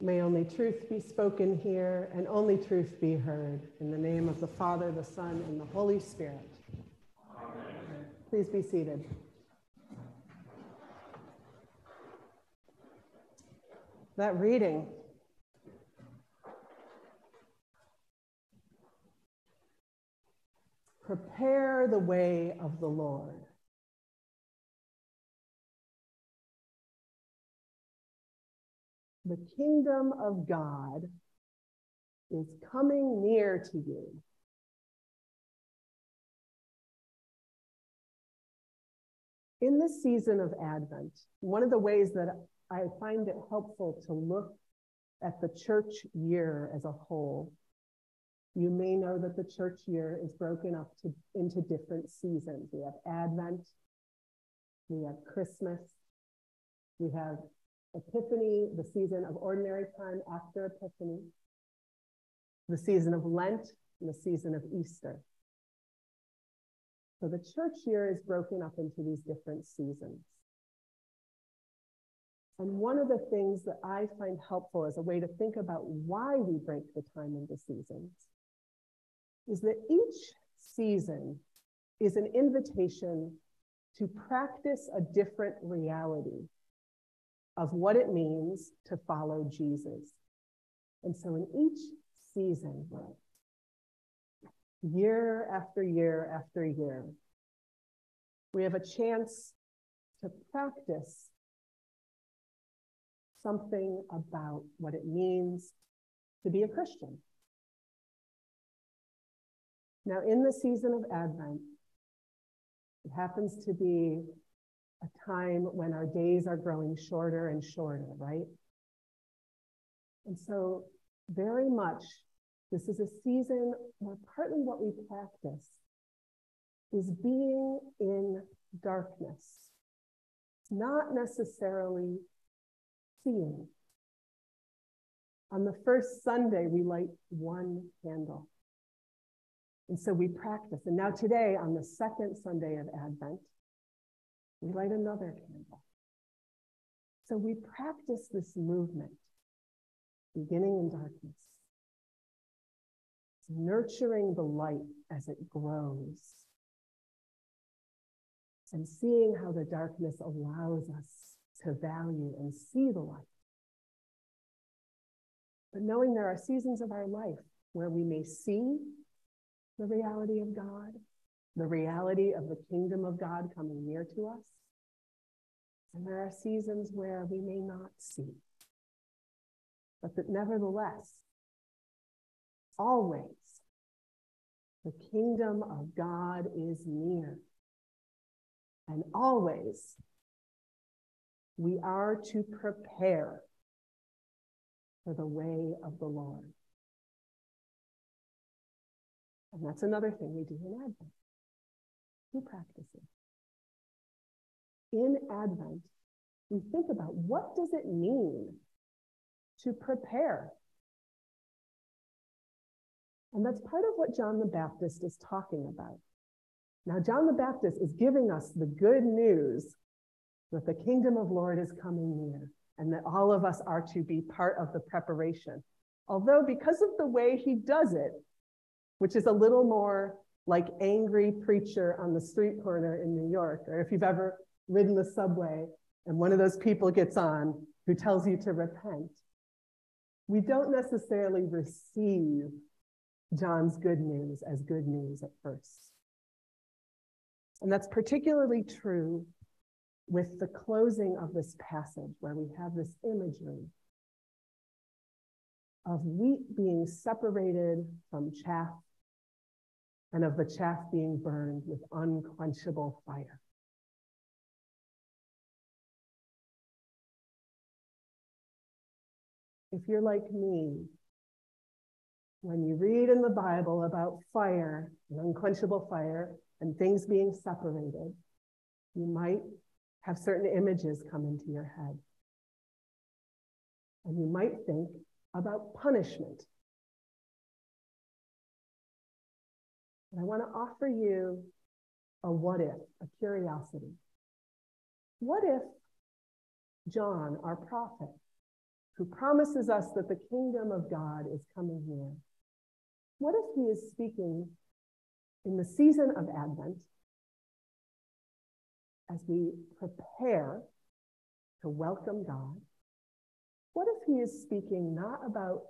May only truth be spoken here and only truth be heard. In the name of the Father, the Son, and the Holy Spirit. Amen. Please be seated. That reading Prepare the way of the Lord. The kingdom of God is coming near to you. In this season of Advent, one of the ways that I find it helpful to look at the church year as a whole, you may know that the church year is broken up to, into different seasons. We have Advent, we have Christmas, we have Epiphany, the season of ordinary time after Epiphany, the season of Lent, and the season of Easter. So the church year is broken up into these different seasons. And one of the things that I find helpful as a way to think about why we break the time into seasons is that each season is an invitation to practice a different reality of what it means to follow Jesus. And so in each season, year after year after year, we have a chance to practice something about what it means to be a Christian. Now, in the season of Advent, it happens to be a time when our days are growing shorter and shorter, right? And so, very much, this is a season where partly what we practice is being in darkness, not necessarily seeing. On the first Sunday, we light one candle. And so we practice. And now, today, on the second Sunday of Advent, we light another candle. So we practice this movement, beginning in darkness, nurturing the light as it grows, and seeing how the darkness allows us to value and see the light. But knowing there are seasons of our life where we may see the reality of God the reality of the kingdom of God coming near to us. And there are seasons where we may not see. But that nevertheless, always, the kingdom of God is near. And always, we are to prepare for the way of the Lord. And that's another thing we do in Advent practices. In Advent, we think about what does it mean to prepare? And that's part of what John the Baptist is talking about. Now, John the Baptist is giving us the good news that the kingdom of Lord is coming near and that all of us are to be part of the preparation. Although, because of the way he does it, which is a little more like angry preacher on the street corner in New York, or if you've ever ridden the subway and one of those people gets on who tells you to repent. We don't necessarily receive John's good news as good news at first. And that's particularly true with the closing of this passage, where we have this imagery of wheat being separated from chaff and of the chaff being burned with unquenchable fire. If you're like me, when you read in the Bible about fire and unquenchable fire and things being separated, you might have certain images come into your head. And you might think about punishment I want to offer you a what if, a curiosity. What if John, our prophet, who promises us that the kingdom of God is coming near. What if he is speaking in the season of Advent as we prepare to welcome God? What if he is speaking not about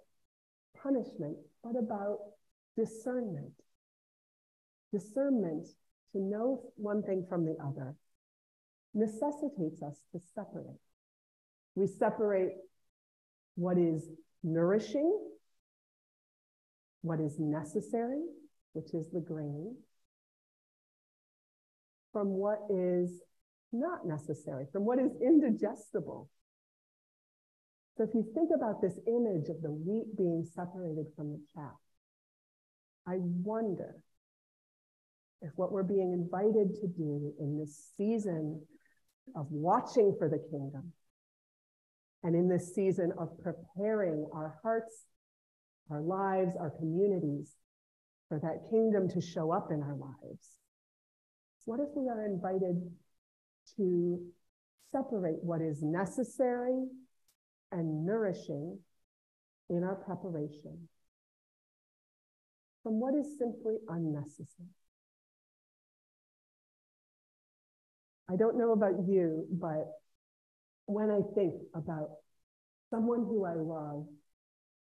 punishment, but about discernment? Discernment to know one thing from the other necessitates us to separate. We separate what is nourishing, what is necessary, which is the grain, from what is not necessary, from what is indigestible. So if you think about this image of the wheat being separated from the chaff, I wonder if what we're being invited to do in this season of watching for the kingdom and in this season of preparing our hearts, our lives, our communities for that kingdom to show up in our lives. What if we are invited to separate what is necessary and nourishing in our preparation from what is simply unnecessary? I don't know about you, but when I think about someone who I love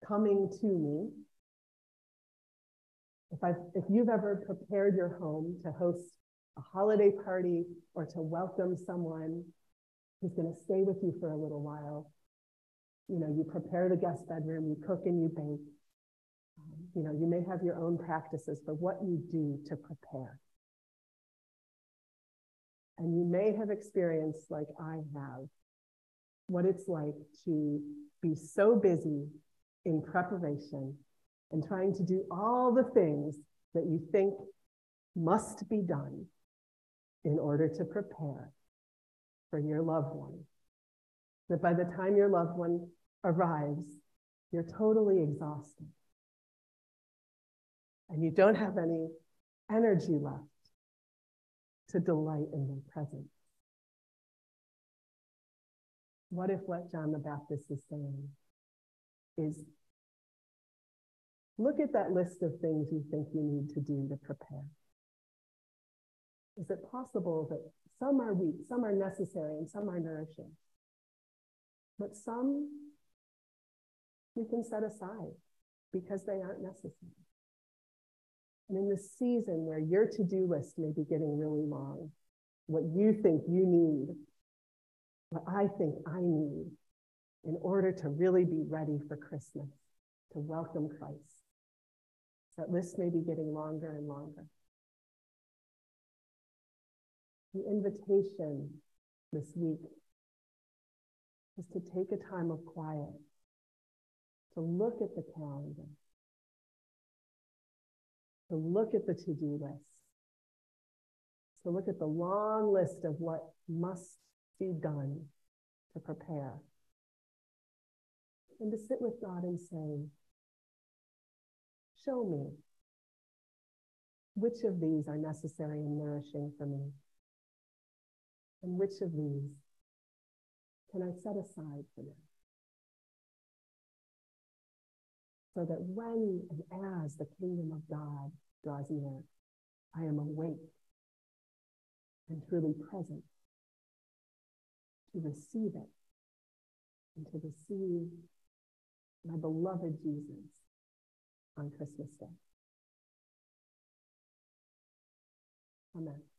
coming to me, if, I've, if you've ever prepared your home to host a holiday party or to welcome someone who's going to stay with you for a little while, you know, you prepare the guest bedroom, you cook and you bake. You know, you may have your own practices for what you do to prepare. And you may have experienced, like I have, what it's like to be so busy in preparation and trying to do all the things that you think must be done in order to prepare for your loved one. That by the time your loved one arrives, you're totally exhausted. And you don't have any energy left to delight in their presence. What if what John the Baptist is saying is look at that list of things you think you need to do to prepare? Is it possible that some are weak, some are necessary, and some are nourishing? But some we can set aside because they aren't necessary. And in this season where your to do list may be getting really long, what you think you need what I think I need in order to really be ready for Christmas, to welcome Christ. That list may be getting longer and longer. The invitation this week is to take a time of quiet, to look at the calendar, to look at the to do list, to look at the long list of what must be done to prepare. And to sit with God and say, Show me which of these are necessary and nourishing for me, and which of these can I set aside for now? So that when and as the kingdom of God draws near, I am awake and truly present to receive it and to receive my beloved Jesus on Christmas Day. Amen.